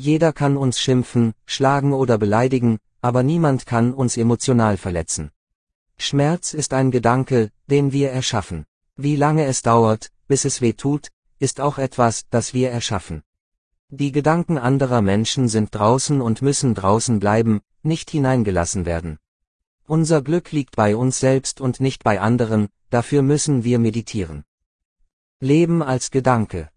Jeder kann uns schimpfen, schlagen oder beleidigen, aber niemand kann uns emotional verletzen. Schmerz ist ein Gedanke, den wir erschaffen. Wie lange es dauert, bis es weh tut, ist auch etwas, das wir erschaffen. Die Gedanken anderer Menschen sind draußen und müssen draußen bleiben, nicht hineingelassen werden. Unser Glück liegt bei uns selbst und nicht bei anderen, dafür müssen wir meditieren. Leben als Gedanke.